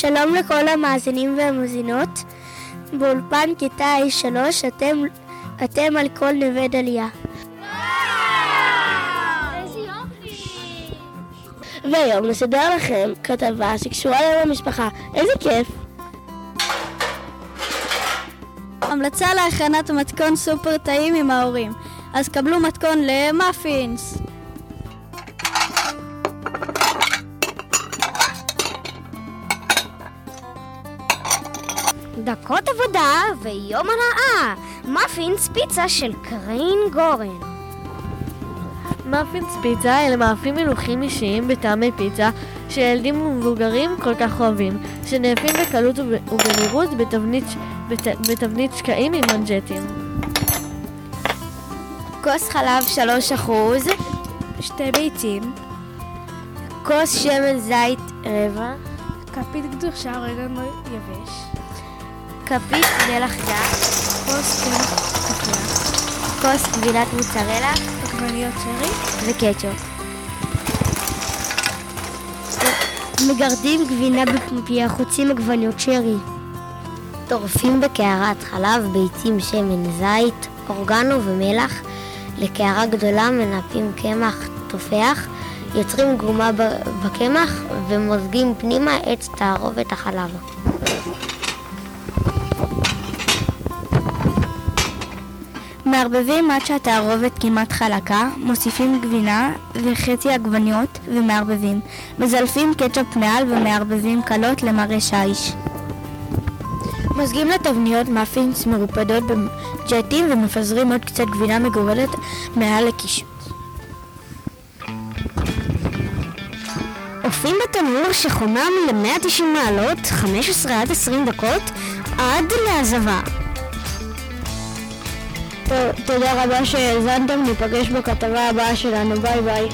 שלום לכל המאזינים והמאזינות. באולפן כיתה A3 אתם, אתם על כל נווה דליה. והיום נסדר לכם כתבה שקשורה ליום המשפחה. איזה כיף! המלצה להכנת מתכון סופר טעים עם ההורים. אז קבלו מתכון למאפינס. דקות עבודה ויום הנאה. מאפינס פיצה של קרין גורן. מאפינס פיצה אלה מאפים מלוכים אישיים בטעמי פיצה שילדים ומבוגרים כל כך אוהבים, שנאפים בקלות וב- ובנראות בתבנית, בת, בתבנית שקעים עם מנג'טים. כוס חלב 3%, שתי ביצים, כוס שמן זית רבע, כפית קדושה רגע יבש, כפית מלח דק, כוס קמח קפח, כוס גבינת מוצרלה עגבניות שרי, וקטשופ. מגרדים גבינה בפומפיה, חוצים עגבניות שרי. טורפים בקערת חלב, ביצים, שמן זית, אורגנו ומלח. לקערה גדולה מנפים קמח תופח, יוצרים גומה בקמח ומוזגים פנימה את תערובת החלב. מערבבים עד שהתערובת כמעט חלקה, מוסיפים גבינה וחצי עגבניות ומערבבים. מזלפים קטשופ מעל ומערבבים קלות למראה שיש. מזגים לתבניות מאפינס מרופדות בג'טים ומפזרים עוד קצת גבינה מגורדת מעל לקישוט. עופים בתנור שחומם ל-190 מעלות, 15 עד 20 דקות, עד להזבה. תודה רבה שהאזנתם, ניפגש בכתבה הבאה שלנו, ביי ביי.